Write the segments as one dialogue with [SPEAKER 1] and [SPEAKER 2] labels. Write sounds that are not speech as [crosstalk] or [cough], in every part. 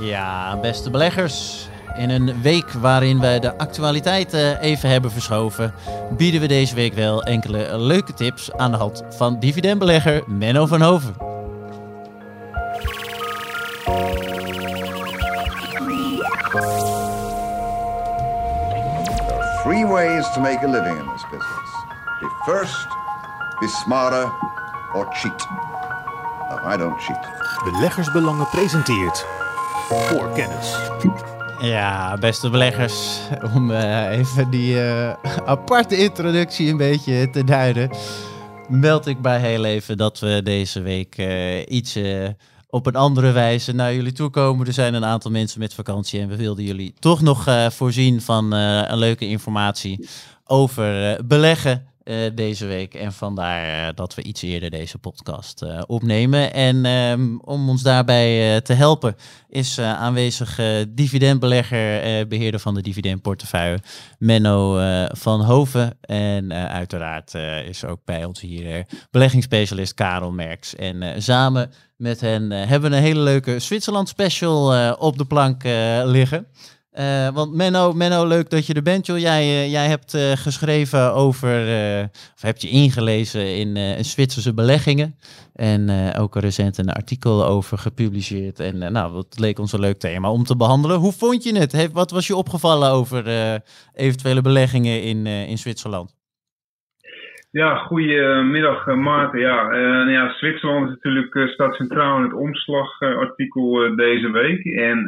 [SPEAKER 1] Ja, beste beleggers. In een week waarin wij de actualiteiten even hebben verschoven, bieden we deze week wel enkele leuke tips aan de hand van dividendbelegger Menno van Hoven.
[SPEAKER 2] There are three ways to make a living in this business. Be first, be smarter, or cheat. No, I don't cheat.
[SPEAKER 3] Beleggersbelangen presenteert voor kennis.
[SPEAKER 1] Ja, beste beleggers, om eh, even die eh, aparte introductie een beetje te duiden, meld ik bij heel even dat we deze week eh, iets op een andere wijze naar jullie toe komen. Er zijn een aantal mensen met vakantie en we wilden jullie toch nog voorzien van een leuke informatie over beleggen deze week. En vandaar eh, dat we iets eerder deze podcast eh, opnemen. En ehm, om ons daarbij eh, te helpen is eh, aanwezig eh, dividendbelegger, eh, beheerder van de dividendportefeuille, Menno eh, van Hoven. En eh, uiteraard eh, is ook bij ons hier eh, beleggingsspecialist Karel Merks. En eh, samen met hen eh, hebben we een hele leuke Zwitserland special eh, op de plank eh, liggen. Eh, want Menno, Menno, leuk dat je er bent, joh. Jij, eh, jij hebt eh, geschreven over, of heb je ingelezen in Zwitserse beleggingen. En ook recent een artikel over gepubliceerd. En nou, dat leek ons een leuk thema om te behandelen. Hoe vond je het? Wat was je opgevallen over eventuele beleggingen in, in Zwitserland?
[SPEAKER 4] Ja, goedemiddag uh, Maarten. Ja, uh, nou ja, Zwitserland is natuurlijk, uh, staat centraal in het omslagartikel deze week. En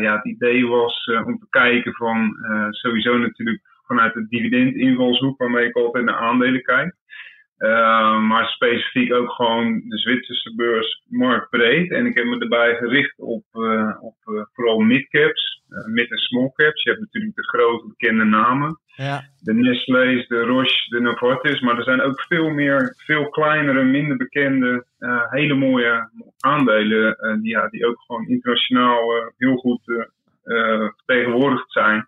[SPEAKER 4] ja, het idee was om te kijken van sowieso natuurlijk vanuit de dividendinvalshoek waarmee ik altijd naar aandelen kijk. Maar specifiek ook gewoon de Zwitserse beurs marktbreed. En ik heb me erbij gericht op, op vooral midcaps, mid- en small caps. Je hebt natuurlijk de grote bekende namen.
[SPEAKER 1] Ja.
[SPEAKER 4] De Nestlé's, de Roche, de Novartis. Maar er zijn ook veel meer, veel kleinere, minder bekende, hele mooie aandelen. Die, ja, die ook gewoon internationaal heel goed vertegenwoordigd zijn.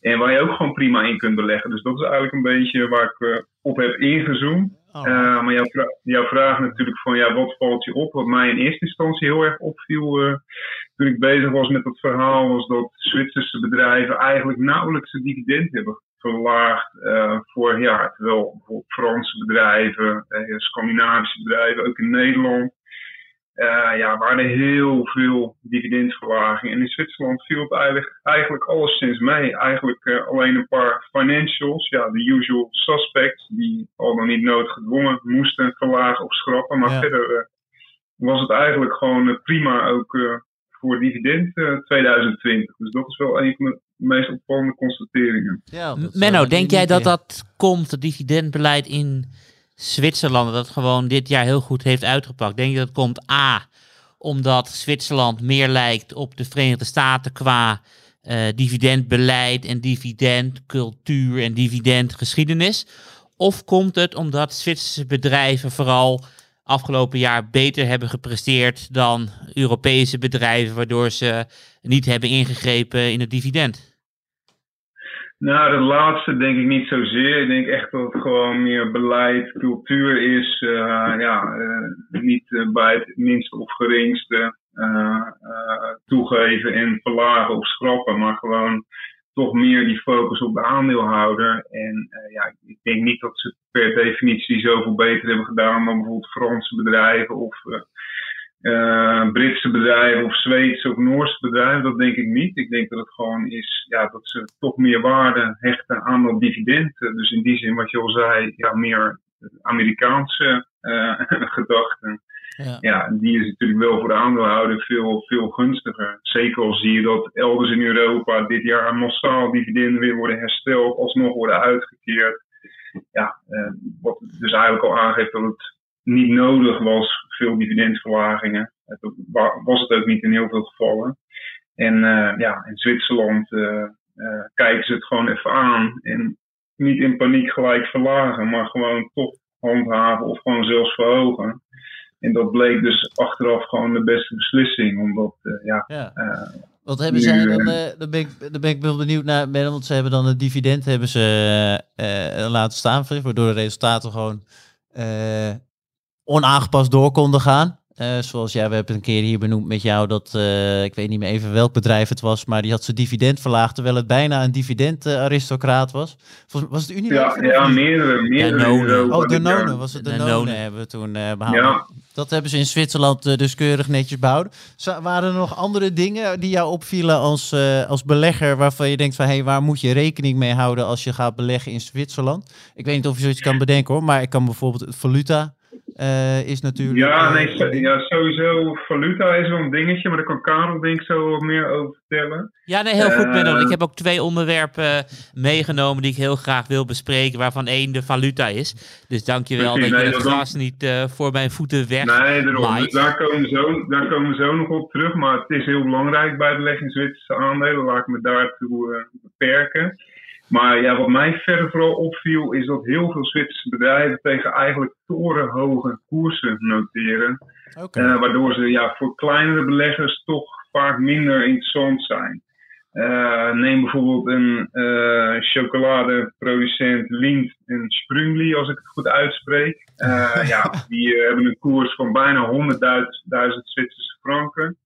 [SPEAKER 4] En waar je ook gewoon prima in kunt beleggen. Dus dat is eigenlijk een beetje waar ik op heb ingezoomd. Oh. maar jouw, jouw, vraag natuurlijk van ja, wat valt je op? Wat mij in eerste instantie heel erg opviel toen ik bezig was met dat verhaal, was dat Zwitserse bedrijven eigenlijk nauwelijks een dividend hebben verlaagd uh, vorig jaar. Terwijl bijvoorbeeld Franse bedrijven, Scandinavische bedrijven, ook in Nederland, uh, ja, waren er heel veel dividendverlagingen. En in Zwitserland viel het eigenlijk, eigenlijk alleszins mee. Eigenlijk alleen een paar financials, ja, de usual suspects, die al dan niet noodgedwongen moesten verlagen of schrappen. Maar ja. verder was het eigenlijk gewoon prima ook voor dividend 2020. Dus dat is wel een van de meest opvallende constateringen.
[SPEAKER 5] Ja, Menno, denk jij dat dat komt, het dividendbeleid in Zwitserland, dat gewoon dit jaar heel goed heeft uitgepakt? Denk je dat komt A, omdat Zwitserland meer lijkt op de Verenigde Staten qua uh, dividendbeleid en dividendcultuur en dividendgeschiedenis? Of komt het omdat Zwitserse bedrijven vooral afgelopen jaar beter hebben gepresteerd dan Europese bedrijven, waardoor ze niet hebben ingegrepen in het dividend?
[SPEAKER 4] Nou, dat laatste denk ik niet zozeer. Ik denk echt dat het gewoon meer beleid, cultuur is. Uh, ja, uh, niet uh, bij het minste of geringste toegeven en verlagen of schrappen, maar gewoon toch meer die focus op de aandeelhouder. En ja, ik denk niet dat ze per definitie zoveel beter hebben gedaan dan bijvoorbeeld Franse bedrijven of uh, uh, Britse bedrijven of Zweedse of Noorse bedrijven. Dat denk ik niet. Ik denk dat het gewoon is ja, dat ze toch meer waarde hechten aan dat dividend. Dus in die zin wat je al zei, ja, meer Amerikaanse [laughs] gedachten. Ja. ja, die is natuurlijk wel voor de aandeelhouder veel, veel gunstiger. Zeker als zie je dat elders in Europa dit jaar massaal dividenden weer worden hersteld, alsnog worden uitgekeerd. Ja, eh, wat dus eigenlijk al aangeeft dat het niet nodig was, veel dividendverlagingen. Dat was het ook niet in heel veel gevallen. En uh, ja, in Zwitserland uh, kijken ze het gewoon even aan en niet in paniek gelijk verlagen, maar gewoon toch handhaven of gewoon zelfs verhogen. En dat bleek dus achteraf gewoon de beste beslissing. Omdat, ja.
[SPEAKER 1] ja. Wat hebben nu, zij dan? Daar, ben ik, daar ben ik wel benieuwd naar. Want ze hebben dan het dividend hebben ze laten staan. Waardoor de resultaten gewoon onaangepast door konden gaan. Uh, zoals jij, we hebben een keer hier benoemd met jou dat, uh, ik weet niet meer even welk bedrijf het was, maar die had zijn dividend verlaagd terwijl het bijna een dividendaristocraat was. Volgens, was het Unilever?
[SPEAKER 4] Ja, ja meerdere. meerdere
[SPEAKER 1] Danone. Oh, Danone was het. Danone, Danone hebben we toen uh, behaald. Ja. Dat hebben ze in Zwitserland dus keurig netjes behouden. waren er nog andere dingen die jou opvielen als, als belegger waarvan je denkt van, hé, hey, waar moet je rekening mee houden als je gaat beleggen in Zwitserland? Ik weet niet of je zoiets kan bedenken hoor, maar ik kan bijvoorbeeld valuta uh, is natuurlijk.
[SPEAKER 4] Ja, nee, uh, ja, sowieso. Valuta is wel een dingetje, maar daar kan Karel denk ik zo wat meer over vertellen.
[SPEAKER 5] Ja, nee, heel goed, Benno. Ik heb ook twee onderwerpen meegenomen die ik heel graag wil bespreken, waarvan één de valuta is. Dus dankjewel Precies, dat nee, je het gras niet uh, voor mijn voeten weg
[SPEAKER 4] Nee, daarom. Dus daar, komen we zo, daar komen we zo nog op terug. Maar het is heel belangrijk bij belegging Zwitserse aandelen. Laat ik me daartoe beperken. Maar ja, wat mij verder vooral opviel, is dat heel veel Zwitserse bedrijven tegen eigenlijk torenhoge koersen noteren. Uh, waardoor ze ja, voor kleinere beleggers toch vaak minder interessant zijn. Uh, neem bijvoorbeeld een uh, chocoladeproducent Lindt en Sprungli, als ik het goed uitspreek. [laughs] ja, die hebben een koers van bijna 100.000 Zwitserse franken.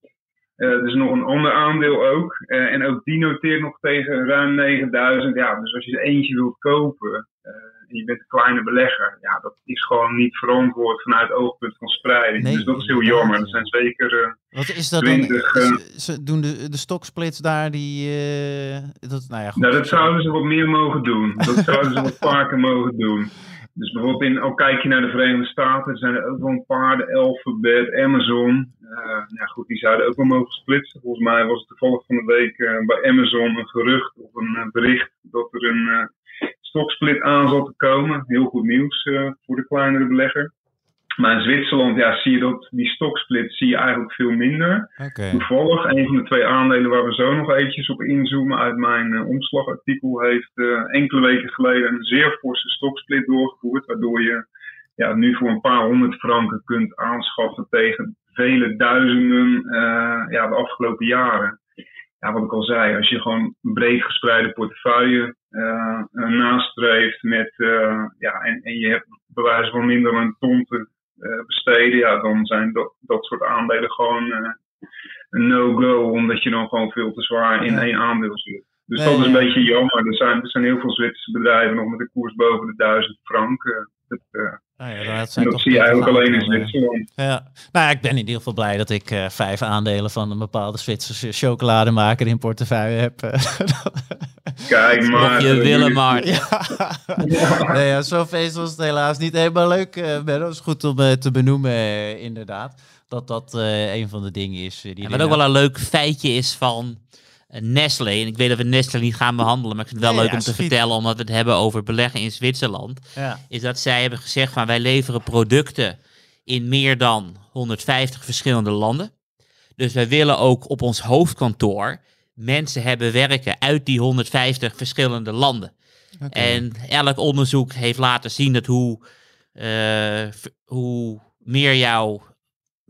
[SPEAKER 4] Uh, er is nog een ander aandeel ook. Uh, en ook die noteert nog tegen ruim 9000. Ja, dus als je er eentje wilt kopen uh, en je bent een kleine belegger, ja, dat is gewoon niet verantwoord vanuit het oogpunt van spreiding. Nee, dus dat is heel jammer. Er zijn zeker.
[SPEAKER 1] Wat is dat 20, dan? Ze doen de, de stoksplits daar die. dat, nou ja, goed.
[SPEAKER 4] Nou, dat zouden ze wat meer mogen doen. Dat zouden ze wat [laughs] vaker mogen doen. Dus bijvoorbeeld in, ook kijk je naar de Verenigde Staten, zijn er ook wel een paar, de Alphabet, Amazon. Uh, ja goed, die zouden ook wel mogen splitsen. Volgens mij was het toevallig van de week uh, bij Amazon een gerucht of een uh, bericht dat er een stoksplit aan zal te komen. Heel goed nieuws voor de kleinere belegger. Maar in Zwitserland ja, zie je dat die stoksplit zie je eigenlijk veel minder. Okay. Toevallig, een van de twee aandelen waar we zo nog eventjes op inzoomen uit mijn uh, omslagartikel, heeft uh, enkele weken geleden een zeer forse stoksplit doorgevoerd. Waardoor je ja, nu voor een paar honderd franken kunt aanschaffen tegen vele duizenden uh, ja, de afgelopen jaren. Ja, wat ik al zei, als je gewoon een breed gespreide portefeuille nastreeft met, ja, en, en je hebt bewijs van minder dan een ton te eh, besteden, ja, dan zijn dat, dat soort aandelen gewoon eh, een no-go, omdat je dan gewoon veel te zwaar in één aandeel zit. Dus dat is een beetje jammer. Er zijn, er zijn heel veel Zwitserse bedrijven nog met een koers boven de 1000 frank. Dat,
[SPEAKER 1] Ah
[SPEAKER 4] ja, dat, dat zie je eigenlijk alleen in Zwitserland.
[SPEAKER 1] Ja. Nou ja, ik ben in ieder geval blij dat ik uh, vijf aandelen van een bepaalde Zwitserse chocolademaker in portefeuille heb. [laughs]
[SPEAKER 4] Kijk maar.
[SPEAKER 5] je willen maar.
[SPEAKER 1] Ja. ja. [laughs] Nee, ja, zo feest was het helaas niet helemaal leuk, uh, Benno. is goed om uh, te benoemen, uh, inderdaad. Dat dat een van de dingen is. die
[SPEAKER 5] ja, wat ook wel een leuk feitje is van Nestlé. En ik weet dat we Nestlé niet gaan behandelen, maar ik vind het wel leuk om te vertellen, omdat we het hebben over beleggen in Zwitserland. Is dat zij hebben gezegd van wij leveren producten in meer dan 150 verschillende landen. Dus wij willen ook op ons hoofdkantoor mensen hebben werken uit die 150 verschillende landen. En elk onderzoek heeft laten zien dat hoe, uh, hoe meer jouw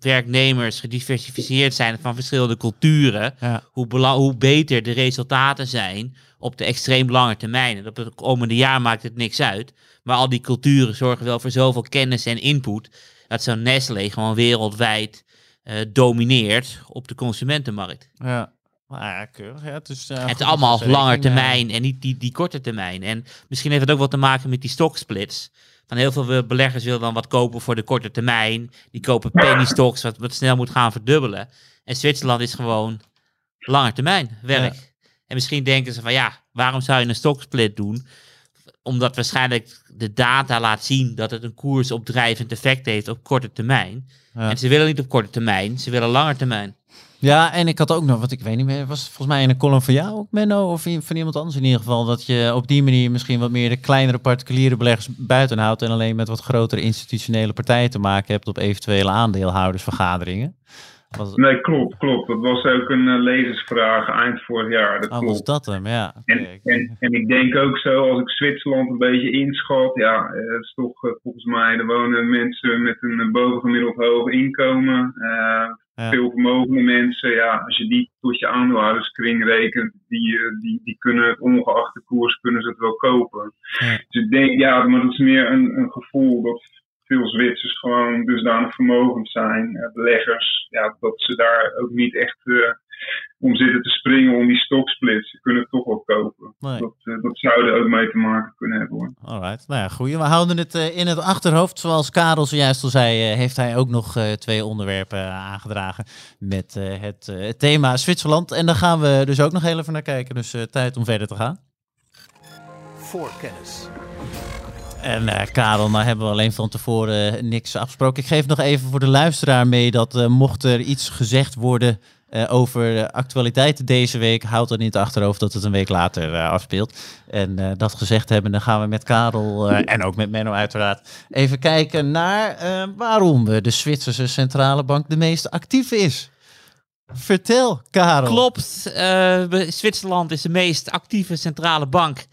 [SPEAKER 5] werknemers gediversifieerd zijn van verschillende culturen, hoe, hoe beter de resultaten zijn op de extreem lange termijn. En op het komende jaar maakt het niks uit. Maar al die culturen zorgen wel voor zoveel kennis en input dat zo'n Nestlé gewoon wereldwijd uh, domineert op de consumentenmarkt.
[SPEAKER 1] Ja. ja, keurig. Ja, het is,
[SPEAKER 5] uh, het is allemaal langer termijn en niet die, die korte termijn. En misschien heeft het ook wat te maken met die stocksplits. Van heel veel beleggers willen dan wat kopen voor de korte termijn. Die kopen penny stocks, wat, wat snel moet gaan verdubbelen. En Zwitserland is gewoon lange termijn werk. En misschien denken ze van ja, waarom zou je een stocksplit doen? Omdat waarschijnlijk de data laat zien dat het een koersopdrijvend effect heeft op korte termijn. En ze willen niet op korte termijn, ze willen lange termijn.
[SPEAKER 1] Ja, en ik had ook nog, wat ik weet niet meer, was volgens mij in een column van jou ook, Menno, of van iemand anders in ieder geval, dat je op die manier misschien wat meer de kleinere particuliere beleggers buiten houdt en alleen met wat grotere institutionele partijen te maken hebt op eventuele aandeelhoudersvergaderingen.
[SPEAKER 4] Nee, klopt, klopt. Dat was ook een uh, lezersvraag eind vorig jaar. Dat
[SPEAKER 1] oh,
[SPEAKER 4] klopt. was
[SPEAKER 1] dat hem, ja.
[SPEAKER 4] En, en, en, ik denk ook zo, als ik Zwitserland een beetje inschat, ja, eh, het is toch uh, volgens mij, er wonen mensen met een bovengemiddeld hoog inkomen. Veel vermogende mensen, ja, als je die tot je aandeelhouderskring rekent, die, die, die kunnen het ongeacht de koers, kunnen ze het wel kopen. Ja. Dus ik denk, ja, maar dat is meer een, een gevoel dat veel Zwitsers gewoon dusdanig vermogend zijn, eh, beleggers, ja, dat ze daar ook niet echt eh, om zitten te springen om die stoksplits. Ze kunnen het toch wel kopen.
[SPEAKER 1] Nee.
[SPEAKER 4] Dat, eh, dat zou er ook mee te maken kunnen hebben hoor.
[SPEAKER 1] Alright, nou ja, goeie. We houden het eh, in het achterhoofd. Zoals Karel zojuist al zei, eh, heeft hij ook nog eh, twee onderwerpen aangedragen met eh, het eh, thema Zwitserland. En daar gaan we dus ook nog heel even naar kijken. Dus eh, tijd om verder te gaan.
[SPEAKER 3] Voor kennis.
[SPEAKER 1] En eh, Karel, nou hebben we alleen van tevoren niks afgesproken. Ik geef nog even voor de luisteraar mee dat eh, mocht er iets gezegd worden eh, over de actualiteiten deze week, houd dan in het achterhoofd dat het een week later eh, afspeelt. En eh, dat gezegd hebben, dan gaan we met Karel en ook met Menno uiteraard even kijken naar waarom de Zwitserse Centrale Bank de meest actieve is. Vertel, Karel.
[SPEAKER 5] Klopt. Zwitserland is de meest actieve centrale bank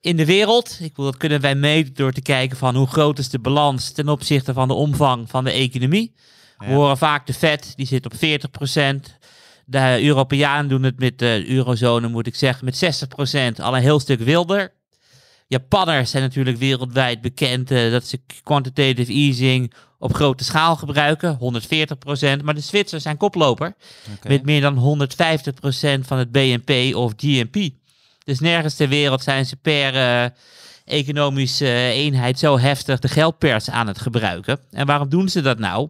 [SPEAKER 5] in de wereld. Ik bedoel, dat kunnen wij meten door te kijken van hoe groot is de balans ten opzichte van de omvang van de economie. We
[SPEAKER 1] Ja.
[SPEAKER 5] horen vaak de Fed, die zit op 40%. De Europeanen doen het met de eurozone, moet ik zeggen, met 60%. Al een heel stuk wilder. Japanners zijn natuurlijk wereldwijd bekend eh, dat ze quantitative easing op grote schaal gebruiken, 140%. Maar de Zwitsers zijn koploper met meer dan 150% van het BNP of GNP. Dus nergens ter wereld zijn ze per eh, economische eenheid zo heftig de geldpers aan het gebruiken. En waarom doen ze dat nou?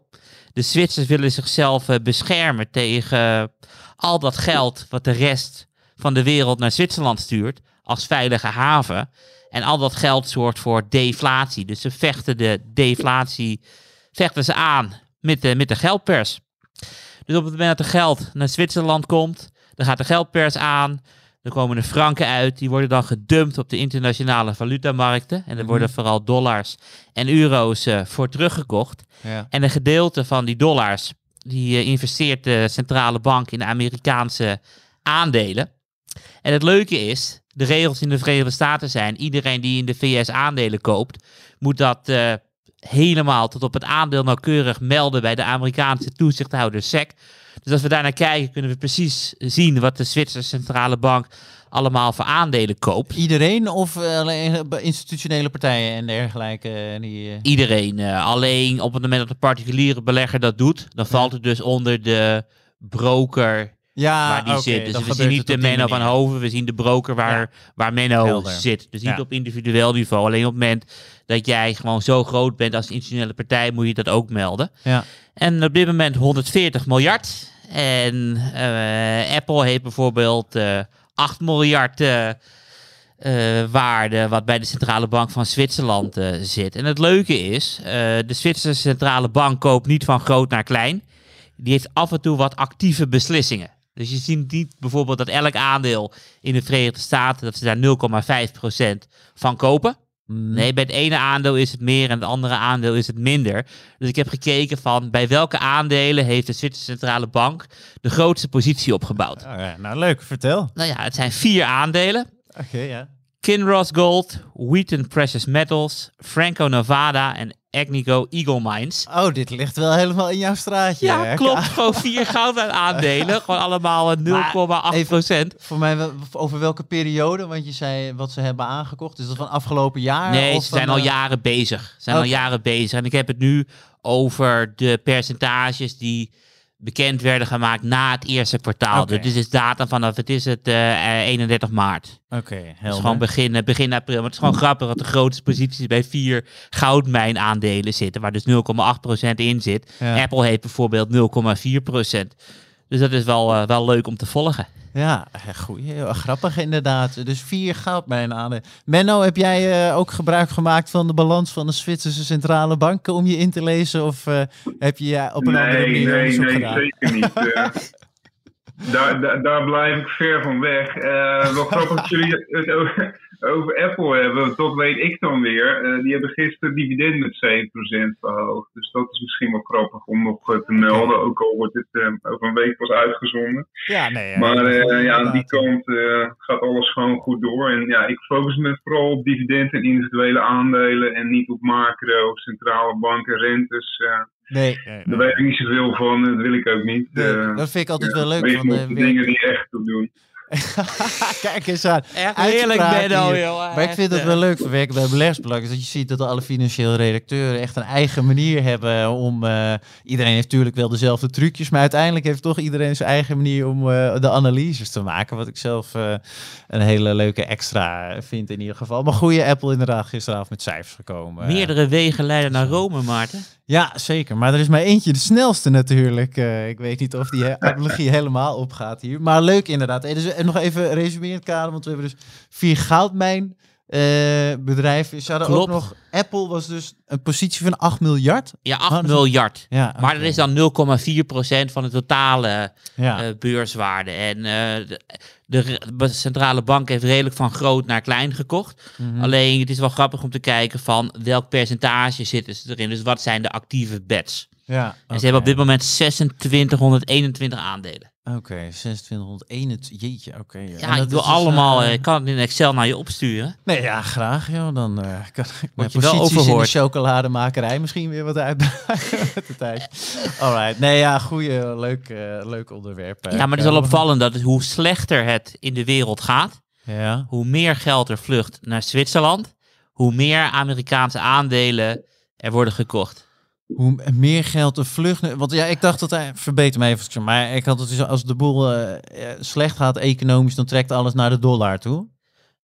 [SPEAKER 5] De Zwitsers willen zichzelf eh, beschermen tegen eh, al dat geld wat de rest van de wereld naar Zwitserland stuurt als veilige haven. En al dat geld zorgt voor deflatie. Dus ze vechten de deflatie vechten ze aan met de, met de geldpers. Dus op het moment dat er geld naar Zwitserland komt, dan gaat de geldpers aan. Dan komen de franken uit. Die worden dan gedumpt op de internationale valutamarkten. En er worden vooral dollars en euro's eh, voor teruggekocht.
[SPEAKER 1] Ja.
[SPEAKER 5] En een gedeelte van die dollars, die eh, investeert de centrale bank in de Amerikaanse aandelen. En het leuke is, de regels in de Verenigde Staten zijn, iedereen die in de VS aandelen koopt, moet dat eh, helemaal tot op het aandeel nauwkeurig melden bij de Amerikaanse toezichthouder SEC. Dus als we daar naar kijken, kunnen we precies zien wat de Zwitserse centrale bank allemaal voor aandelen koopt.
[SPEAKER 1] Iedereen of eh, alleen eh, institutionele partijen en dergelijke? eh, die,
[SPEAKER 5] Iedereen. alleen op het moment dat een particuliere belegger dat doet, dan valt het dus onder de broker
[SPEAKER 1] Ja,
[SPEAKER 5] waar die
[SPEAKER 1] oké,
[SPEAKER 5] zit. Dus we zien niet de Menno van. Hoven, we zien de broker waar,
[SPEAKER 1] Ja.
[SPEAKER 5] waar Menno
[SPEAKER 1] Helder.
[SPEAKER 5] zit. Dus niet
[SPEAKER 1] Ja.
[SPEAKER 5] op individueel niveau. Alleen op het moment dat jij gewoon zo groot bent als institutionele partij, moet je dat ook melden.
[SPEAKER 1] Ja.
[SPEAKER 5] En op dit moment 140 miljard. En eh, Apple heeft bijvoorbeeld eh 8 miljard eh, eh, waarde wat bij de centrale bank van Zwitserland zit. En het leuke is, de Zwitserse centrale bank koopt niet van groot naar klein. Die heeft af en toe wat actieve beslissingen. Dus je ziet niet bijvoorbeeld dat elk aandeel in de Verenigde Staten, dat ze daar 0,5% van kopen. Nee, bij het ene aandeel is het meer en het andere aandeel is het minder. Dus ik heb gekeken van bij welke aandelen heeft de Zwitserse Centrale Bank de grootste positie opgebouwd.
[SPEAKER 1] Oh, ja, nou, leuk. Vertel.
[SPEAKER 5] Nou ja, het zijn vier aandelen.
[SPEAKER 1] Oké, ja.
[SPEAKER 5] Kinross Gold, Wheaton Precious Metals, Franco Nevada en Agnico Eagle Mines.
[SPEAKER 1] Oh, dit ligt wel helemaal in jouw straatje.
[SPEAKER 5] Ja,
[SPEAKER 1] hè?
[SPEAKER 5] klopt. [laughs] Gewoon vier gouden aandelen. [laughs] Gewoon allemaal een 0,8 procent.
[SPEAKER 1] Voor mij, over welke periode? Want je zei wat ze hebben aangekocht. Is dat van afgelopen jaar?
[SPEAKER 5] Nee,
[SPEAKER 1] of
[SPEAKER 5] ze zijn al
[SPEAKER 1] eh,
[SPEAKER 5] jaren bezig. Ze zijn al jaren bezig. En ik heb het nu over de percentages die bekend werden gemaakt na het eerste kwartaal. Dus dit is data vanaf, het is het eh, 31 maart.
[SPEAKER 1] Oké,
[SPEAKER 5] Het is
[SPEAKER 1] helder.
[SPEAKER 5] gewoon begin, eh, begin april. Maar het is gewoon grappig dat de grootste posities bij vier goudmijnaandelen zitten, waar dus 0,8% in zit.
[SPEAKER 1] Ja.
[SPEAKER 5] Apple heeft bijvoorbeeld 0,4%. Dus dat is wel, eh, wel leuk om te volgen.
[SPEAKER 1] Ja, eh, goeie. Heel grappig inderdaad. Dus vier goudmijnen aan. Menno, heb jij eh, ook gebruik gemaakt van de balans van de Zwitserse Centrale Bank om je in te lezen? Of eh, heb je ja, op een andere
[SPEAKER 4] Nee,
[SPEAKER 1] manier
[SPEAKER 4] nee,
[SPEAKER 1] onderzoek
[SPEAKER 4] nee,
[SPEAKER 1] gedaan?
[SPEAKER 4] zeker niet. [laughs] Eh, daar, daar, daar blijf ik ver van weg. Eh wel grappig dat jullie het over, over Apple hebben, dat weet ik dan weer. Eh, die hebben gisteren dividend met 7% verhoogd. Dus dat is misschien wel grappig om nog eh, te melden, ook al wordt het eh, over een week pas uitgezonden.
[SPEAKER 1] Ja, nee.
[SPEAKER 4] Maar eh, ja, aan die kant eh, gaat alles gewoon goed door. En ja, ik focus me vooral op dividend en individuele aandelen en niet op macro, centrale banken, rentes. eh,
[SPEAKER 1] Nee, nee,
[SPEAKER 4] daar weet ik niet zoveel van, dat wil ik ook niet.
[SPEAKER 1] nee, dat vind ik altijd
[SPEAKER 4] ja,
[SPEAKER 1] wel leuk. Van,
[SPEAKER 4] op
[SPEAKER 1] eh,
[SPEAKER 4] de dingen die echt toe doen. [laughs]
[SPEAKER 1] Kijk eens aan.
[SPEAKER 5] Echt heerlijk, Benno, joh.
[SPEAKER 1] Maar ik vind het wel leuk van werken bij beleggersbelang. Is dat je ziet dat alle financiële redacteuren echt een eigen manier hebben om... eh, iedereen heeft natuurlijk wel dezelfde trucjes, maar uiteindelijk heeft toch iedereen zijn eigen manier om eh, de analyses te maken. Wat ik zelf eh, een hele leuke extra vind in ieder geval. Maar goede Apple inderdaad gisteravond met cijfers gekomen.
[SPEAKER 5] Meerdere wegen leiden naar Rome, Maarten.
[SPEAKER 1] Ja, zeker. Maar er is maar eentje de snelste natuurlijk. Eh, ik weet niet of die he- [laughs] analogie helemaal opgaat hier. Maar leuk inderdaad. En, dus, en nog even resumerend kader, want we hebben dus vier goudmijn bedrijven. Ze hadden ook nog... Apple was dus een positie van 8 miljard.
[SPEAKER 5] Ja, 8
[SPEAKER 1] Oh, dat is-
[SPEAKER 5] miljard.
[SPEAKER 1] Ja,
[SPEAKER 5] Maar dat is dan 0,4% van de totale
[SPEAKER 1] Ja.
[SPEAKER 5] eh, beurswaarde. En eh, de, de centrale bank heeft redelijk van groot naar klein gekocht.
[SPEAKER 1] Mhm.
[SPEAKER 5] Alleen het is wel grappig om te kijken van welk percentage zitten ze erin. Dus wat zijn de actieve bets.
[SPEAKER 1] ja,
[SPEAKER 5] En ze hebben op dit moment 2621 aandelen.
[SPEAKER 1] Oké, 2621. Jeetje, oké. ja.
[SPEAKER 5] Ja,
[SPEAKER 1] dat
[SPEAKER 5] ik wil
[SPEAKER 1] dus,
[SPEAKER 5] allemaal,
[SPEAKER 1] eh,
[SPEAKER 5] eh, ik kan het in Excel naar je opsturen.
[SPEAKER 1] Nee, ja, graag. Joh. Dan eh, [laughs] kan ik mijn
[SPEAKER 5] je wel
[SPEAKER 1] in de chocolademakerij misschien weer wat uitdragen [laughs] met de tijd. Alright. Nee, ja, goeie, leuk, leuk onderwerp.
[SPEAKER 5] Ja, maar het is wel opvallend dat het, hoe slechter het in de wereld gaat,
[SPEAKER 1] Ja.
[SPEAKER 5] hoe meer geld er vlucht naar Zwitserland, hoe meer Amerikaanse aandelen er worden gekocht.
[SPEAKER 1] Hoe meer geld een vlucht... Want ja, ik dacht dat hij... Verbeter me even, maar ik had het dus als de boel eh, eh, slecht gaat economisch, dan trekt alles naar de dollar toe.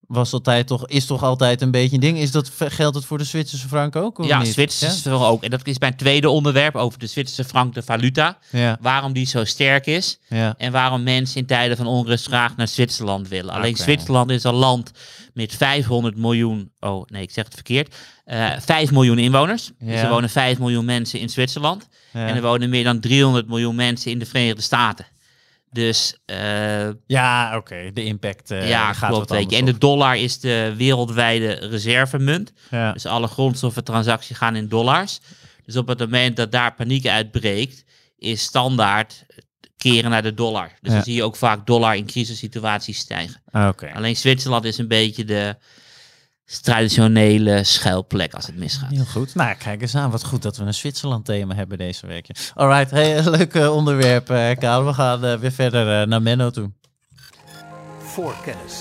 [SPEAKER 1] Was altijd toch, is toch altijd een beetje een ding. Is dat, geldt het voor de Zwitserse frank ook?
[SPEAKER 5] Ja,
[SPEAKER 1] niet?
[SPEAKER 5] Zwitserse frank ook. En dat is mijn tweede onderwerp over de Zwitserse frank, de valuta.
[SPEAKER 1] Ja,
[SPEAKER 5] Waarom die zo sterk is
[SPEAKER 1] ja.
[SPEAKER 5] en waarom mensen in tijden van onrust graag naar Zwitserland willen. Alleen. Zwitserland is een land met 500 miljoen, oh nee, ik zeg het verkeerd, 5 miljoen inwoners. Dus er wonen 5 miljoen mensen in Zwitserland.
[SPEAKER 1] ja.
[SPEAKER 5] En er wonen meer dan 300 miljoen mensen in de Verenigde Staten. Dus eh,
[SPEAKER 1] Ja, oké. De impact eh,
[SPEAKER 5] ja,
[SPEAKER 1] gaat
[SPEAKER 5] klopt. Weet je. En de dollar is de wereldwijde reservemunt.
[SPEAKER 1] Ja.
[SPEAKER 5] Dus alle grondstoffentransacties gaan in dollars. Dus op het moment dat daar paniek uitbreekt, is standaard keren naar de dollar. Dus
[SPEAKER 1] Ja.
[SPEAKER 5] dan zie je ook vaak dollar in crisissituaties stijgen.
[SPEAKER 1] Ah.
[SPEAKER 5] Alleen Zwitserland is een beetje de traditionele schuilplek als het misgaat.
[SPEAKER 1] Heel goed. Nou, kijk eens aan. Wat goed dat we een Zwitserland thema hebben deze week. Alright, hey, [laughs] leuk eh, onderwerp, eh Karel. We gaan eh, weer verder eh, naar Menno toe.
[SPEAKER 3] voor kennis.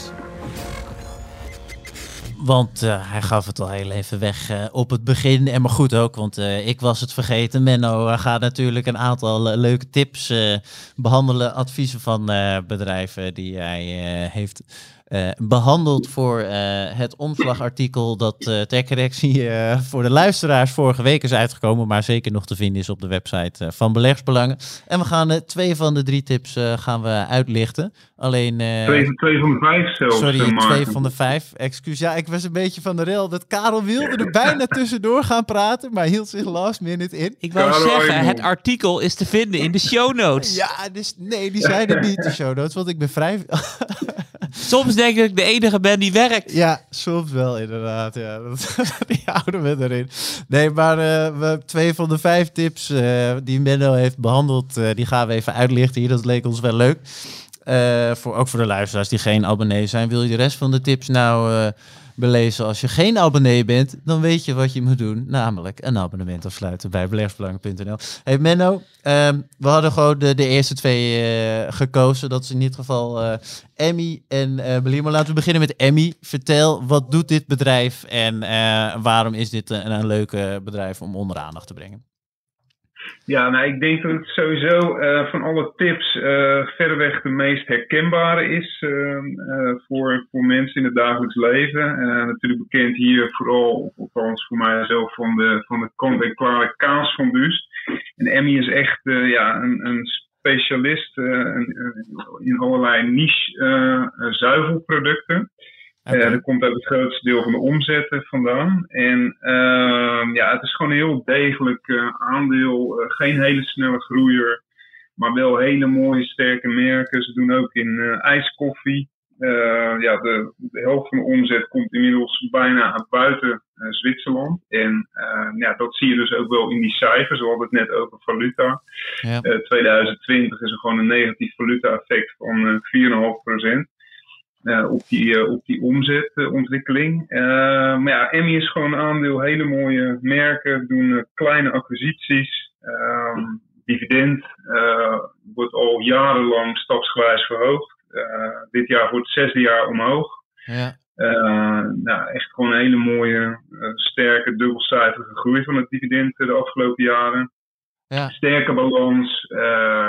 [SPEAKER 1] Want eh, hij gaf het al heel even weg eh, op het begin. En maar goed ook, want eh, ik was het vergeten. Menno gaat natuurlijk een aantal leuke tips eh, behandelen. Adviezen van eh, bedrijven die hij eh, heeft eh, behandeld voor eh, het omslagartikel dat eh ter correctie eh, voor de luisteraars vorige week is uitgekomen. Maar zeker nog te vinden is op de website eh, van Beleggsbelangen. En we gaan twee van de drie tips eh, gaan we uitlichten. Alleen... eh,
[SPEAKER 4] Twee, twee van de vijf zelfs.
[SPEAKER 1] Sorry, twee van de vijf. Excuus. Ja, ik was een beetje van de rel. Dat Karel wilde er bijna [laughs] tussendoor gaan praten, maar hield zich last minute in.
[SPEAKER 5] Ik wou zeggen, het artikel is te vinden in de show notes.
[SPEAKER 1] Ja, dus nee, die zijn er niet, de show notes, want ik ben vrij... [laughs]
[SPEAKER 5] Soms denk ik de enige ben die werkt.
[SPEAKER 1] Ja, soms wel inderdaad. Ja, [laughs] die houden we erin. Nee, maar eh, we twee van de vijf tips eh, die Menno heeft behandeld, eh, die gaan we even uitlichten hier. Dat leek ons wel leuk. Voor, ook voor de luisteraars die geen abonnee zijn. Wil je de rest van de tips nou belezen? Als je geen abonnee bent, dan weet je wat je moet doen. Namelijk een abonnement afsluiten bij beleggersbelangen.nl. Hey Menno, ehm, we hadden gewoon de, de eerste twee eh, gekozen. Dat is in dit geval eh, Emmy en Belir. Maar laten we beginnen met Emmy. Vertel, wat doet dit bedrijf en waarom is dit een, een leuk bedrijf om onder aandacht te brengen?
[SPEAKER 4] Ja, nou, ik denk dat het sowieso eh, van alle tips eh verreweg de meest herkenbare is eh, eh, voor, voor mensen in het dagelijks leven. Natuurlijk bekend hier vooral, althans voor mijzelf, van de, van de kant-en-klare kaas van Duust. En Emmy is echt ja, een, een specialist in allerlei niche zuivelproducten.
[SPEAKER 1] Oké.
[SPEAKER 4] Eh, dat komt uit het grootste deel van de omzetten vandaan. En ehm, ja, het is gewoon een heel degelijk eh, aandeel. Eh, geen hele snelle groeier, maar wel hele mooie, sterke merken. Ze doen ook in eh, ijskoffie. Eh, ja, de, de helft van de omzet komt inmiddels bijna uit buiten eh, Zwitserland. En eh, ja, dat zie je dus ook wel in die cijfers. We hadden het net over valuta.
[SPEAKER 1] Ja.
[SPEAKER 4] Eh, 2020 is er gewoon een negatief valuta-effect van eh 4,5%. Eh, op, die, eh, op die omzetontwikkeling. Eh, maar ja, Emmy is gewoon een aandeel hele mooie merken, doen kleine acquisities. Ehm, dividend wordt al jarenlang stapsgewijs verhoogd. dit jaar voor het zesde jaar omhoog.
[SPEAKER 1] Ja.
[SPEAKER 4] nou, echt gewoon een hele mooie, sterke, dubbelcijferige groei van het dividend de afgelopen jaren. Ja. Sterke balans. Uh,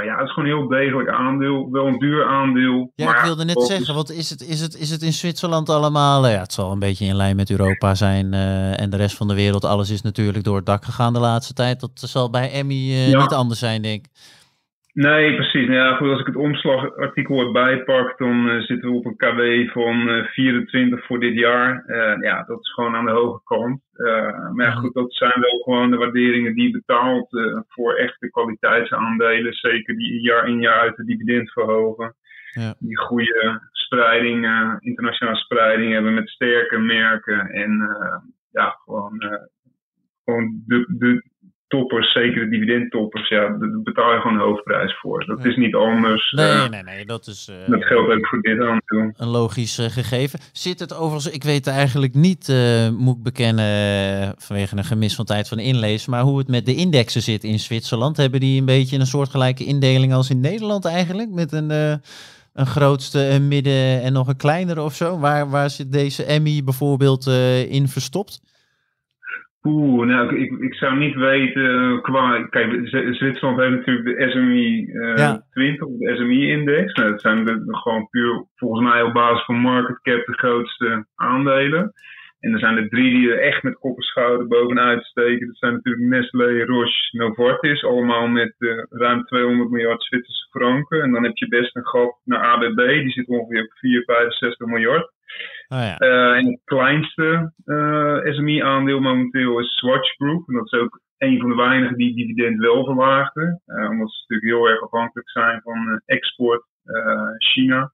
[SPEAKER 4] ja, het is gewoon een heel degelijk aandeel. Wel een duur aandeel.
[SPEAKER 1] Ja, ik wilde net zeggen, want is het, is, het, is het in Zwitserland allemaal... Ja, het zal een beetje in lijn met Europa zijn uh, en de rest van de wereld. Alles is natuurlijk door het dak gegaan de laatste tijd. Dat zal bij Emmy uh, ja. niet anders zijn, denk ik.
[SPEAKER 4] Nee, precies. Nou ja, goed, als ik het omslagartikel erbij pak, dan uh, zitten we op een KW van uh, 24 voor dit jaar. Uh, ja, dat is gewoon aan de hoge kant. maar ja, goed, dat zijn wel gewoon de waarderingen die je betaalt voor echte kwaliteitsaandelen. Zeker die jaar in jaar uit de dividend verhogen. Ja. Die goede spreiding, internationale spreiding hebben met sterke merken. En ja, gewoon, gewoon de, de, toppers, zeker de dividendtoppers, ja, daar betaal je gewoon de hoofdprijs voor. Dat is niet anders.
[SPEAKER 1] Nee, uh, nee, nee, dat is... Uh,
[SPEAKER 4] dat geldt ook voor dit aan
[SPEAKER 1] Een logisch uh, gegeven. Zit het overigens, ik weet eigenlijk niet, moet ik bekennen, vanwege een gemis van tijd van inlezen, maar hoe het met de indexen zit in Zwitserland. Hebben die een beetje een soortgelijke indeling als in Nederland eigenlijk? Met een, een grootste, een midden en nog een kleinere of zo? Waar, waar zit deze Emmy bijvoorbeeld in verstopt?
[SPEAKER 4] Oeh, nou, ik, ik zou niet weten qua. Kijk, Zwitserland heeft natuurlijk de SMI uh, 20, de SMI-index. Nou, dat zijn de, gewoon puur volgens mij op basis van market cap de grootste aandelen. En er zijn er drie die er echt met kop en schouder bovenuit steken. Dat zijn natuurlijk Nestlé, Roche, Novartis. Allemaal met uh, ruim 200 miljard Zwitserse franken. En dan heb je best een gat naar ABB. Die zit ongeveer op 4, 65 miljard. Oh ja. uh, en het kleinste uh, eh, SMI-aandeel momenteel is Swatch Group. En dat is ook een van de weinigen die dividend wel verlaagden. omdat ze natuurlijk heel erg afhankelijk zijn van export China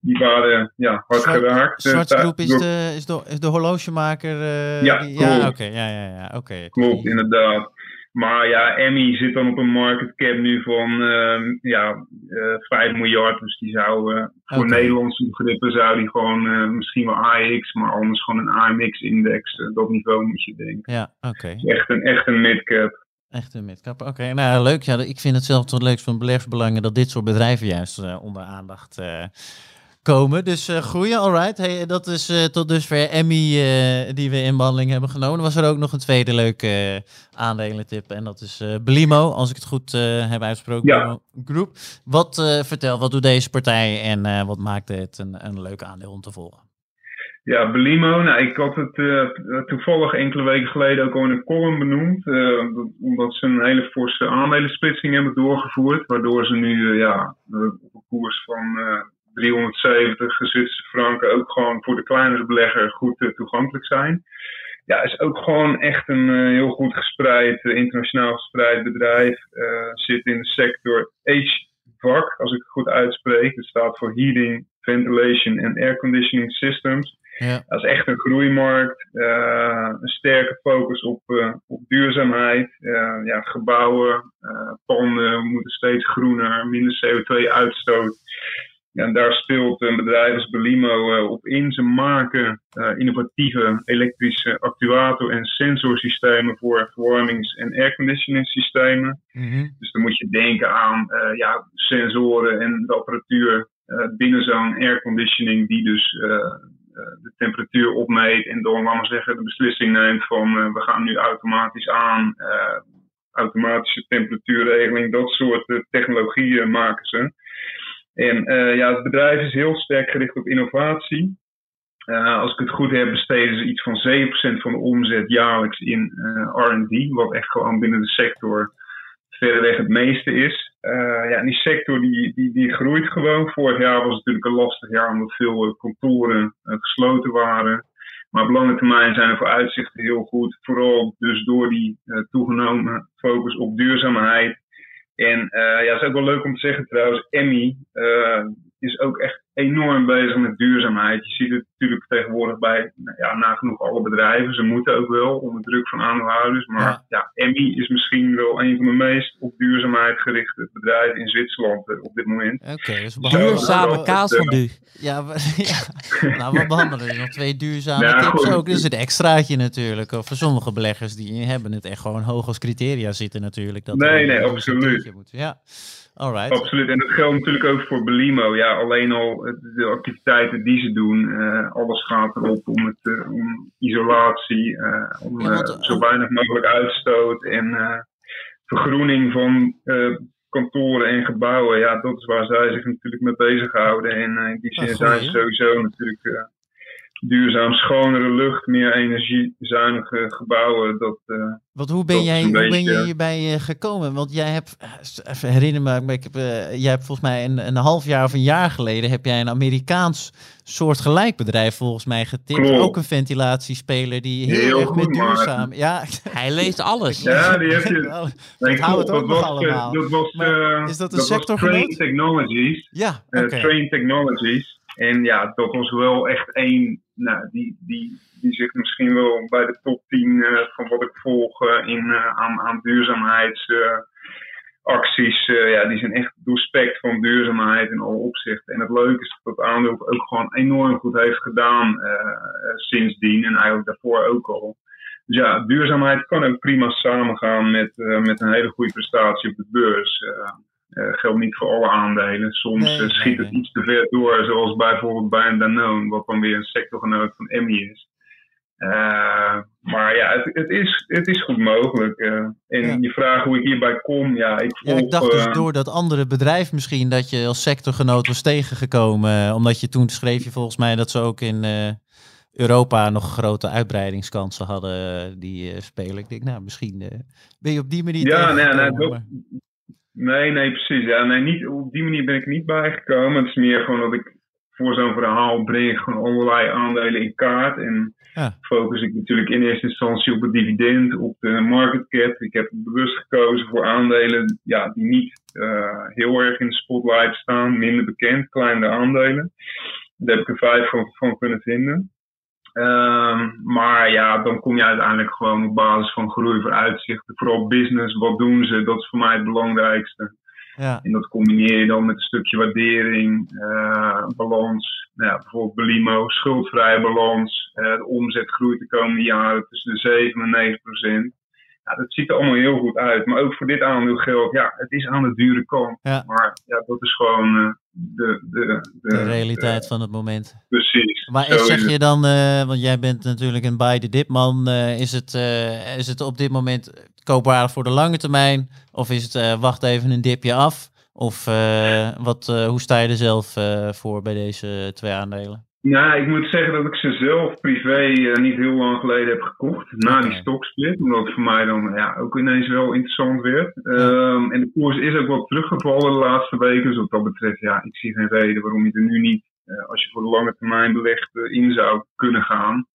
[SPEAKER 4] die waren ja, hard geraakt.
[SPEAKER 1] Zwart Groep is, de, is, de, is de horlogemaker.
[SPEAKER 4] Ja,
[SPEAKER 1] die, ja oké. ja, ja, ja, oké.
[SPEAKER 4] Klopt, inderdaad. Maar ja, Emmy zit dan op een market cap nu van uh, ja, uh, eh, 5 miljard. Dus die zou uh, voor okay. Nederlandse begrippen zou die gewoon misschien wel AX, maar anders gewoon een AMX-index. dat niveau moet je denken.
[SPEAKER 1] Ja, oké.
[SPEAKER 4] Dus echt een, echt een midcap.
[SPEAKER 1] Echt een midcap. Oké, nou leuk. Ja, ik vind het zelf toch leuk van beleggersbelangen dat dit soort bedrijven juist onder aandacht komen. Dus uh, groeien, alright. Hey, dat is uh, tot dusver Emmy uh, die we in behandeling hebben genomen. Was er ook nog een tweede leuke aandelentip en dat is Blimo, als ik het goed heb uitgesproken.
[SPEAKER 4] Ja.
[SPEAKER 1] Group. Wat, vertel, wat doet deze partij en wat maakt het een, een leuk aandeel om te volgen?
[SPEAKER 4] Ja, Belimo. Nou, ik had het toevallig enkele weken geleden ook al in een column benoemd. omdat ze een hele forse aandelensplitsing hebben doorgevoerd. Waardoor ze nu ja, op een koers van 370 Zwitserse franken ook gewoon voor de kleinere belegger goed uh, toegankelijk zijn. Ja, is ook gewoon echt een uh, heel goed gespreid, uh, internationaal gespreid bedrijf. zit in de sector HVAC, als ik het goed uitspreek. Dat staat voor Heating, Ventilation en Air Conditioning Systems. Ja. Dat is echt een groeimarkt. een sterke focus op, op duurzaamheid. ja, gebouwen, panden moeten steeds groener, minder CO2-uitstoot. En daar speelt een bedrijf als Belimo uh, op in. Ze maken uh, innovatieve elektrische actuator- en sensorsystemen voor verwarmings- en airconditioning-systemen. Mm Dus dan moet je denken aan ja, sensoren en de apparatuur binnen zo'n airconditioning, die dus de temperatuur opmeet en dan, laten we zeggen, de beslissing neemt van we gaan nu automatisch aan. automatische temperatuurregeling, dat soort technologieën maken ze. En uh, ja, het bedrijf is heel sterk gericht op innovatie. Uh, als ik het goed heb, besteden ze iets van 7% van de omzet jaarlijks in uh, RD, wat echt gewoon binnen de sector verreweg het meeste is. ja, en die sector die, die, die groeit gewoon. Vorig jaar was het natuurlijk een lastig jaar omdat veel kantoren gesloten waren. Maar op lange termijn zijn de vooruitzichten heel goed. Vooral dus door die toegenomen focus op duurzaamheid en uh, ja, het is ook wel leuk om te zeggen trouwens, Emmy uh, is ook echt enorm bezig met duurzaamheid. Je ziet het natuurlijk tegenwoordig bij nou ja, nagenoeg alle bedrijven. Ze moeten ook wel onder druk van aandeelhouders. Maar
[SPEAKER 1] Ja.
[SPEAKER 4] ja, Emmy is misschien wel een van de meest op duurzaamheid gerichte bedrijven in Zwitserland eh, op dit moment.
[SPEAKER 1] Oké, dus
[SPEAKER 4] Duurzame
[SPEAKER 5] kaas van du.
[SPEAKER 1] Ja, we, [laughs] ja. nou, we behandelen nog twee duurzame
[SPEAKER 4] Ja,
[SPEAKER 1] tips
[SPEAKER 4] goed.
[SPEAKER 1] ook. Dus een extraatje natuurlijk. Of voor sommige beleggers die hebben het echt gewoon hoog als criteria zitten natuurlijk. Dat
[SPEAKER 4] Nee, nee, absoluut.
[SPEAKER 1] moet. Ja, alright.
[SPEAKER 4] Absoluut. En dat geldt natuurlijk ook voor Belimo. Ja, alleen al de activiteiten die ze doen, eh, alles gaat erop om, het, eh, om isolatie, eh, om
[SPEAKER 1] Ja, want,
[SPEAKER 4] zo weinig mogelijk uitstoot en vergroening van kantoren en gebouwen. Ja, dat is waar zij zich natuurlijk mee bezighouden. En in die zin zijn ze sowieso natuurlijk duurzaam, schonere lucht, meer energiezuinige gebouwen. Dat, eh,
[SPEAKER 1] Want hoe ben
[SPEAKER 4] dat is
[SPEAKER 1] jij, ben je hierbij eh, gekomen? Want jij hebt, eh, even herinner me, maar ik heb, eh, jij hebt volgens mij een, een half jaar of een jaar geleden heb jij een Amerikaans soortgelijk bedrijf volgens mij getipt.
[SPEAKER 4] Klopt.
[SPEAKER 1] Ook een ventilatiespeler die heel,
[SPEAKER 4] Heel
[SPEAKER 1] erg met
[SPEAKER 4] maar-
[SPEAKER 1] duurzaam. Ja,
[SPEAKER 5] Hij leest alles. [laughs]
[SPEAKER 4] Ja, die heb je- Nee,
[SPEAKER 1] Dat houden we
[SPEAKER 4] klopt.
[SPEAKER 1] het ook nog
[SPEAKER 4] was,
[SPEAKER 1] allemaal.
[SPEAKER 4] Dat was,
[SPEAKER 1] Maar
[SPEAKER 4] eh,
[SPEAKER 1] is dat een
[SPEAKER 4] was
[SPEAKER 1] sectorgenoot?
[SPEAKER 4] Train Technologies.
[SPEAKER 1] ja, oké.
[SPEAKER 4] Train Technologies. En ja, dat was wel echt één, nou, die, die, die zit misschien wel bij de top 10 eh, van wat ik volg eh, in, eh, aan, aan duurzaamheidsacties. ja, die zijn echt doorspekt van duurzaamheid in alle opzichten. En het leuke is dat dat aandeel ook gewoon enorm goed heeft gedaan sindsdien. En eigenlijk daarvoor ook al. Dus ja, duurzaamheid kan ook prima samengaan met, met een hele goede prestatie op de beurs. Eh, eh, geldt niet voor alle aandelen. Soms
[SPEAKER 1] Nee,
[SPEAKER 4] eh,
[SPEAKER 1] nee,
[SPEAKER 4] schiet het
[SPEAKER 1] nee.
[SPEAKER 4] iets te ver door, zoals bijvoorbeeld bij een Danone, wat dan weer een sectorgenoot van Emmy is. Eh, maar ja, het, het, is, het is goed mogelijk. en
[SPEAKER 1] Ja.
[SPEAKER 4] je vraagt hoe ik hierbij kom, ja, ik
[SPEAKER 1] Ja,
[SPEAKER 4] volg...
[SPEAKER 1] ik dacht dus door dat andere bedrijf misschien dat je als sectorgenoot was tegengekomen. Omdat je toen schreef je volgens mij dat ze ook in Europa nog grote uitbreidingskansen hadden, die spelen. Ik denk, nou, misschien ben je op die manier
[SPEAKER 4] Ja, nee, nee, dat- Nee, nee, precies. Ja, nee, niet, op die manier ben ik niet bijgekomen. Het is meer gewoon dat ik voor zo'n verhaal breng ik gewoon allerlei aandelen in kaart. En
[SPEAKER 1] Ja.
[SPEAKER 4] focus ik natuurlijk in eerste instantie op het dividend, op de market cap. Ik heb bewust gekozen voor aandelen ja, die niet eh, heel erg in de spotlight staan, minder bekend, kleinere aandelen. Daar heb ik er vijf van, van kunnen vinden. Ehm, maar ja, dan kom je uiteindelijk gewoon op basis van groei vooruitzichten. Vooral business, wat doen ze? Dat is voor mij het belangrijkste.
[SPEAKER 1] ja.
[SPEAKER 4] En dat combineer je dan met een stukje waardering, eh, balans. Nou ja, bijvoorbeeld Belimo, schuldvrije balans. Eh, de omzet groeit de komende jaren tussen de 7 en 9 procent. Ja, dat ziet er allemaal heel goed uit. Maar ook voor dit aandeel geldt, ja, het is aan de dure kant.
[SPEAKER 1] Ja.
[SPEAKER 4] Maar ja, dat is gewoon eh, de, de, de,
[SPEAKER 1] de realiteit van het moment.
[SPEAKER 4] precies.
[SPEAKER 1] Maar is, zeg je dan, eh, want jij bent natuurlijk een buy the dip man, eh, is, het, is het op dit moment koopwaardig voor de lange termijn? Of is het wacht even een dipje af? Of wat, hoe sta je er zelf voor bij deze twee aandelen?
[SPEAKER 4] Nou, ik moet zeggen dat ik ze zelf privé eh, niet heel lang geleden heb gekocht. Na die stoksplit. Omdat het voor mij dan ja, ook ineens wel interessant werd. Ehm, en de koers is ook wat teruggevallen de laatste weken. Dus wat dat betreft, ja, ik zie geen reden waarom je er nu niet, eh, als je voor de lange termijn belegt, eh, in zou kunnen gaan.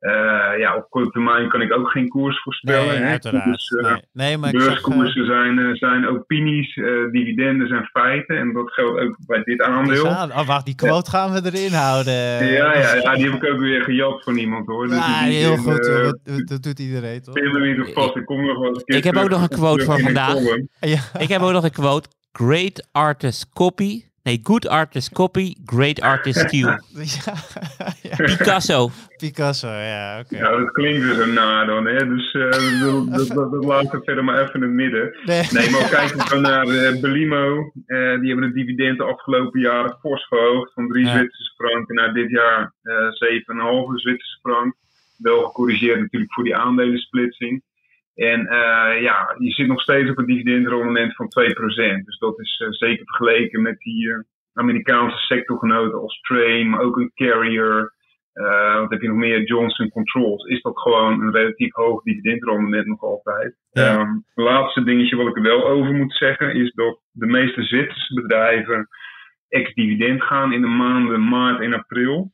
[SPEAKER 4] Eh, ja, op korte termijn kan ik ook geen koers voorspellen. hè. Dus, eh,
[SPEAKER 1] nee. nee, maar ik zag, eh,
[SPEAKER 4] Beurskoersen zijn, eh, zijn opinies, eh, dividenden zijn feiten. En dat geldt ook bij dit aandeel.
[SPEAKER 1] aan- oh, wacht, die quote gaan we erin houden.
[SPEAKER 4] Ja, ja, ja, [laughs] die heb ik ook weer gejat van iemand hoor. Dus
[SPEAKER 1] Ja, heel goed. hoor. dat, dat- doet iedereen, toch?
[SPEAKER 4] Me niet op vast, ik kom nog wel
[SPEAKER 5] Ik heb ook nog een quote
[SPEAKER 4] de
[SPEAKER 5] vandaag.
[SPEAKER 1] Ja.
[SPEAKER 5] Ik heb ook nog een quote. Great artist copy. Nee, good artist copy, great artist steal. [laughs]
[SPEAKER 1] Ja, [laughs] ja.
[SPEAKER 5] Picasso.
[SPEAKER 1] Picasso, ja, oké.
[SPEAKER 4] Ja, dat klinkt dus een na dan, hè. Dus eh, [laughs] dat, dat, dat, laat ik verder maar even in het midden.
[SPEAKER 1] Nee.
[SPEAKER 4] Nee, maar kijken we dan naar eh, Belimo. Eh, die hebben het dividend de afgelopen jaren fors verhoogd. Van 3
[SPEAKER 1] Ja.
[SPEAKER 4] Zwitserse franken naar dit jaar eh 7,5 Zwitserse frank. Wel gecorrigeerd natuurlijk voor die aandelensplitsing. En eh, ja, je zit nog steeds op een dividendrendement van 2%. Dus dat is eh, zeker vergeleken met die eh, Amerikaanse sectorgenoten als Train, maar ook een Carrier. wat heb je nog meer? Johnson Controls. Is dat gewoon een relatief hoog dividendrendement nog altijd.
[SPEAKER 1] Ja.
[SPEAKER 4] Ehm, het laatste dingetje wat ik er wel over moet zeggen is dat de meeste Zwitserse bedrijven ex-dividend gaan in de maanden maart en april.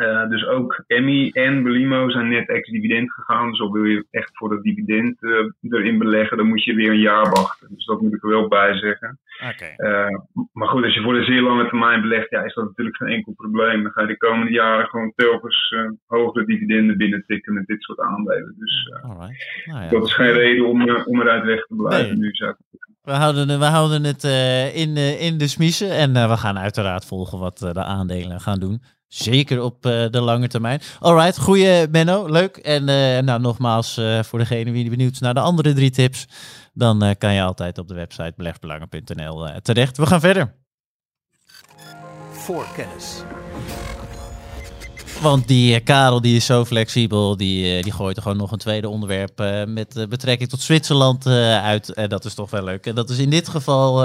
[SPEAKER 4] Eh, dus ook Emmy en Belimo zijn net ex-dividend gegaan. Dus al wil je echt voor dat dividend eh, erin beleggen, dan moet je weer een jaar wachten. Dus dat moet ik er wel bij zeggen. Eh, maar goed, als je voor de zeer lange termijn belegt, ja, is dat natuurlijk geen enkel probleem. Dan ga je de komende jaren gewoon telkens hogere dividenden binnentikken met dit soort aandelen. Dus.
[SPEAKER 1] Nou ja.
[SPEAKER 4] dat is geen reden om, om eruit weg te blijven
[SPEAKER 1] Nee.
[SPEAKER 4] nu. Zou ik.
[SPEAKER 1] We houden, we houden het in, in de smiezen en we gaan uiteraard volgen wat de aandelen gaan doen. Zeker op eh, de lange termijn. Alright, goeie Menno, leuk. En eh, nou, nogmaals, eh, voor degene die benieuwd is naar de andere drie tips, dan kan je altijd op de website belegsbelangen.nl eh, terecht. We gaan verder.
[SPEAKER 3] voor kennis.
[SPEAKER 1] Want die eh, Karel die is zo flexibel, die, eh, die gooit er gewoon nog een tweede onderwerp eh, met betrekking tot Zwitserland uit. En dat is toch wel leuk. En dat is in dit geval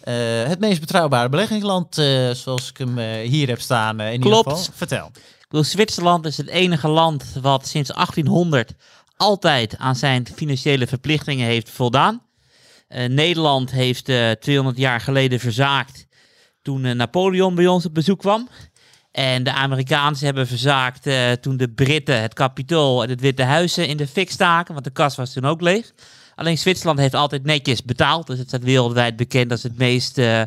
[SPEAKER 1] het meest betrouwbare beleggingsland, zoals ik hem hier heb staan. in
[SPEAKER 5] Klopt.
[SPEAKER 1] ieder geval. Vertel.
[SPEAKER 5] Ik bedoel, Zwitserland is het enige land wat sinds 1800 altijd aan zijn financiële verplichtingen heeft voldaan. Nederland heeft eh 200 jaar geleden verzaakt toen Napoleon bij ons op bezoek kwam. En de Amerikanen hebben verzaakt eh, toen de Britten het kapitool en het Witte Huis eh, in de fik staken, want de kas was toen ook leeg. Alleen Zwitserland heeft altijd netjes betaald, dus het staat wereldwijd bekend als het meest eh,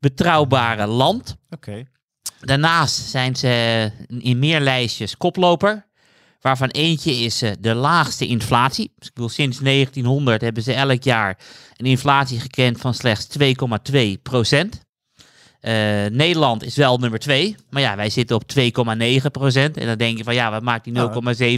[SPEAKER 5] betrouwbare land.
[SPEAKER 1] Oké.
[SPEAKER 5] Daarnaast zijn ze in meer lijstjes koploper. Waarvan eentje is eh, de laagste inflatie. Dus ik bedoel, sinds 1900 hebben ze elk jaar een inflatie gekend van slechts 2,2 procent. Eh, Nederland is wel nummer 2, maar ja, wij zitten op 2,9 procent. En dan denk je van ja, wat maakt die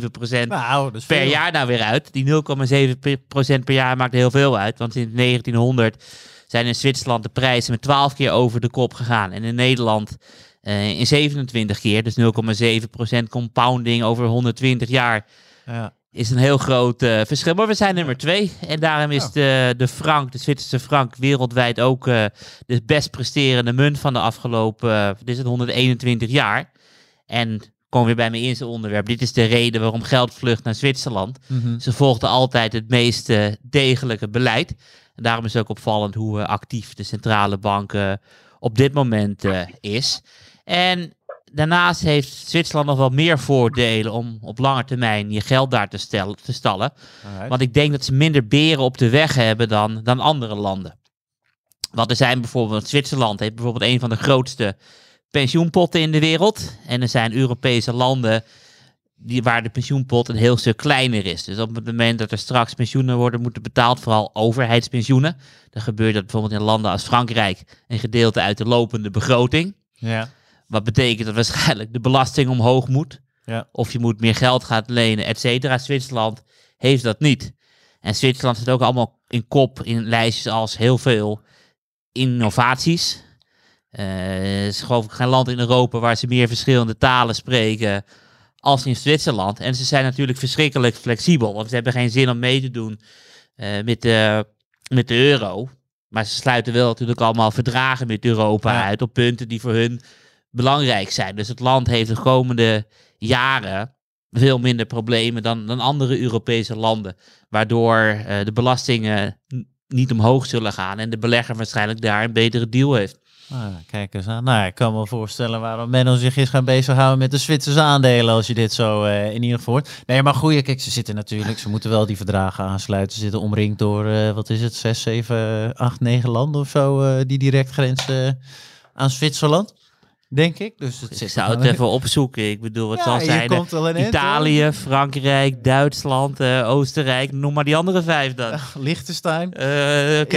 [SPEAKER 5] 0,7 procent
[SPEAKER 1] Nou, is
[SPEAKER 5] per
[SPEAKER 1] veel.
[SPEAKER 5] jaar nou weer uit? Die 0,7% per jaar maakt heel veel uit. Want sinds 1900 zijn in Zwitserland de prijzen met 12 keer over de kop gegaan. En in Nederland eh, in 27 keer. Dus 0,7% compounding over 120 jaar
[SPEAKER 1] Ja.
[SPEAKER 5] Is een heel groot eh, verschil. Maar we zijn nummer twee. En daarom is
[SPEAKER 1] Ja.
[SPEAKER 5] de, de frank, de Zwitserse frank, wereldwijd ook eh, de best presterende munt van de afgelopen, eh, dit is het 121 jaar. En kom weer bij mijn eerste onderwerp. Dit is de reden waarom geld vlucht naar Zwitserland.
[SPEAKER 1] Mhm.
[SPEAKER 5] Ze volgden altijd het meest eh, degelijke beleid. En daarom is het ook opvallend hoe eh, actief de centrale bank eh, op dit moment eh, is. En daarnaast heeft Zwitserland nog wel meer voordelen om op lange termijn je geld daar te, stellen, te stallen.
[SPEAKER 1] Alright.
[SPEAKER 5] Want ik denk dat ze minder beren op de weg hebben dan, dan andere landen. Want er zijn bijvoorbeeld, Zwitserland heeft bijvoorbeeld een van de grootste pensioenpotten in de wereld. En er zijn Europese landen die, waar de pensioenpot een heel stuk kleiner is. Dus op het moment dat er straks pensioenen worden moeten betaald, vooral overheidspensioenen. Dan gebeurt dat bijvoorbeeld in landen als Frankrijk een gedeelte uit de lopende begroting.
[SPEAKER 1] Ja.
[SPEAKER 5] Wat betekent dat waarschijnlijk de belasting omhoog moet.
[SPEAKER 1] Ja.
[SPEAKER 5] Of je moet meer geld gaan lenen, et cetera. Zwitserland heeft dat niet. En Zwitserland zit ook allemaal in kop in lijstjes als heel veel innovaties. Er is geloof ik geen land in Europa waar ze meer verschillende talen spreken als in Zwitserland. En ze zijn natuurlijk verschrikkelijk flexibel. Want ze hebben geen zin om mee te doen eh, met, de, met de euro. Maar ze sluiten wel natuurlijk allemaal verdragen met Europa
[SPEAKER 1] Ja.
[SPEAKER 5] uit op punten die voor hun belangrijk zijn. Dus het land heeft de komende jaren veel minder problemen dan, dan andere Europese landen. Waardoor eh, de belastingen niet omhoog zullen gaan en de belegger waarschijnlijk daar een betere deal heeft.
[SPEAKER 1] Ah, kijk eens aan. Nou, ik kan me voorstellen waarom Menno zich is gaan bezighouden met de Zwitserse aandelen, als je dit zo eh, in ieder geval hoort. Nee, maar goeie, kijk, ze zitten natuurlijk, ze moeten wel die verdragen aansluiten. Ze zitten omringd door, eh, wat is het, zes, zeven, acht, negen landen of zo, die direct grenzen aan Zwitserland, denk ik. Dus het
[SPEAKER 5] Ik zou het even opzoeken. Ik bedoel, het
[SPEAKER 1] Ja,
[SPEAKER 5] zal zijn eh, Italië, Frankrijk, Duitsland, eh, Oostenrijk. Noem maar die andere vijf dan.
[SPEAKER 1] hoor. Liechtenstein.
[SPEAKER 5] Eh, Oké,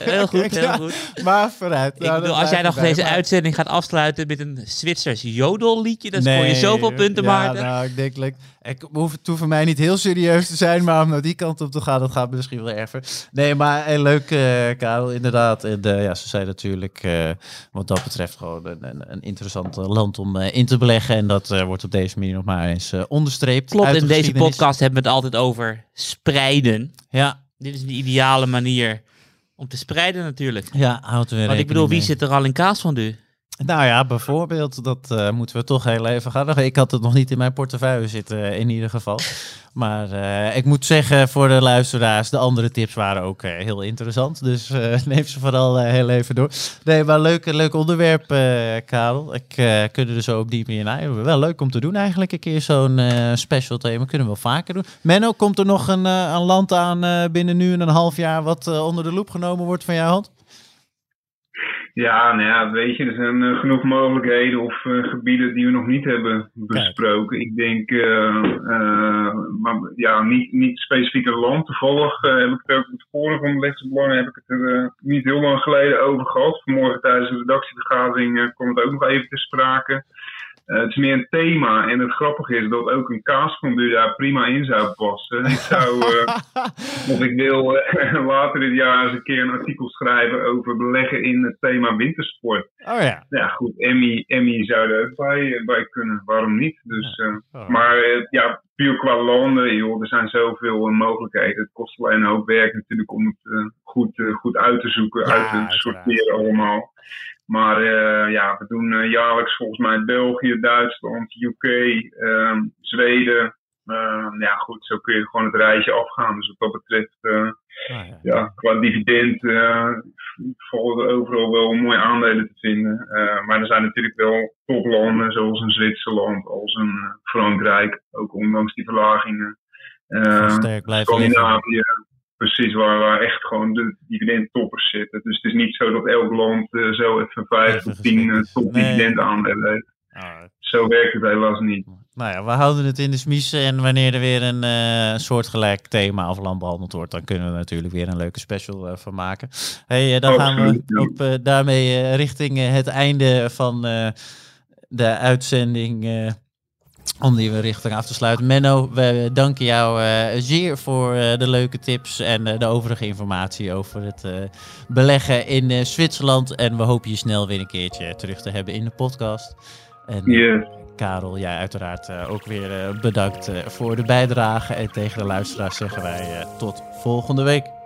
[SPEAKER 5] heel goed, [laughs] heel goed.
[SPEAKER 1] Maar vooruit.
[SPEAKER 5] Ik
[SPEAKER 1] Nou,
[SPEAKER 5] bedoel, als jij nog deze
[SPEAKER 1] maar-
[SPEAKER 5] uitzending gaat afsluiten met een Zwitsers jodelliedje, dan scoor je zoveel punten,
[SPEAKER 1] ja,
[SPEAKER 5] Maarten.
[SPEAKER 1] Nou, ik denk, like, ik hoef het hoeft voor mij niet heel serieus te zijn, maar om naar die kant op te gaan, dat gaat misschien wel erger. Nee, maar hey, leuk, eh Karel, inderdaad. En, eh, ja, ze zijn natuurlijk eh, wat dat betreft gewoon een, een, een interessant eh, land om eh, in te beleggen. En dat eh, wordt op deze manier nog maar eens eh, onderstreept.
[SPEAKER 5] Klopt,
[SPEAKER 1] de
[SPEAKER 5] in deze podcast hebben we het altijd over spreiden.
[SPEAKER 1] Ja,
[SPEAKER 5] Dit is de ideale manier om te spreiden natuurlijk.
[SPEAKER 1] ja houdt er weer
[SPEAKER 5] Want ik bedoel, wie zit er al in kaas van nu?
[SPEAKER 1] Nou ja, bijvoorbeeld, dat eh, moeten we toch heel even gaan. Ik had het nog niet in mijn portefeuille zitten, eh, in ieder geval. [laughs] Maar eh, ik moet zeggen voor de luisteraars, de andere tips waren ook heel interessant. Dus [laughs] neem ze vooral heel even door. Nee, maar leuk, leuk onderwerp, Karel. Ik kunnen er zo op die manier naar. Wel leuk om te doen eigenlijk, een keer zo'n special thema. Kunnen we wel vaker doen. Menno, komt er nog een, een land aan binnen nu en een half jaar wat onder de loep genomen wordt van jouw hand?
[SPEAKER 4] Ja, nou ja, weet je, er zijn uh, genoeg mogelijkheden of uh, gebieden die we nog niet hebben besproken. Ik denk, uh, maar ja, niet, niet specifiek een land. Toevallig heb ik het ook het vorige van de Belang heb ik het er niet heel lang geleden over gehad. Vanmorgen tijdens de redactievergadering kwam het ook nog even te sprake. Uh, het is meer een thema. En het grappige is dat ook een kaasfondue daar prima in zou passen. Ik zou, uh, [laughs] of ik wil uh, [laughs] later dit jaar eens een keer een artikel schrijven over beleggen in het thema wintersport.
[SPEAKER 1] Oh ja.
[SPEAKER 4] Ja, goed. Emmy, Emmy zou er ook bij, bij kunnen. Waarom niet? Dus, oh. Maar ja, puur qua landen, joh, er zijn zoveel mogelijkheden. Het kost alleen een hoop werk natuurlijk om het goed, goed uit te zoeken, uit te sorteren allemaal. Maar uh, ja, we doen uh, jaarlijks volgens mij België, Duitsland, UK, uh, Zweden. Ehm, ja, goed, zo kun je gewoon het reisje afgaan. Dus wat dat betreft, uh, ah, ja. ja. qua dividend er overal wel mooie aandelen te vinden. maar er zijn natuurlijk wel toplanden, zoals een Zwitserland, als een Frankrijk, ook ondanks die verlagingen.
[SPEAKER 1] sterk blijven Scandinavië,
[SPEAKER 4] precies waar, waar echt gewoon de dividendtoppers zitten. Dus het is niet zo dat elk land uh, zo even vijf tot tien uh, top dividend aandelen heeft. Ah. Zo werkt het helaas niet.
[SPEAKER 1] Nou ja, we houden het in de smies en wanneer er weer een uh, soortgelijk thema of land behandeld wordt, dan kunnen we natuurlijk weer een leuke special van maken. Hey, dan gaan we op, daarmee richting het einde van de uitzending om die richting af te sluiten. Menno, we danken jou uh, zeer voor uh, de leuke tips en uh, de overige informatie over het beleggen in Zwitserland. En we hopen je snel weer een keertje terug te hebben in de podcast. En
[SPEAKER 4] yes.
[SPEAKER 1] Karel, jij uiteraard ook weer bedankt voor de bijdrage. En tegen de luisteraars zeggen wij tot volgende week.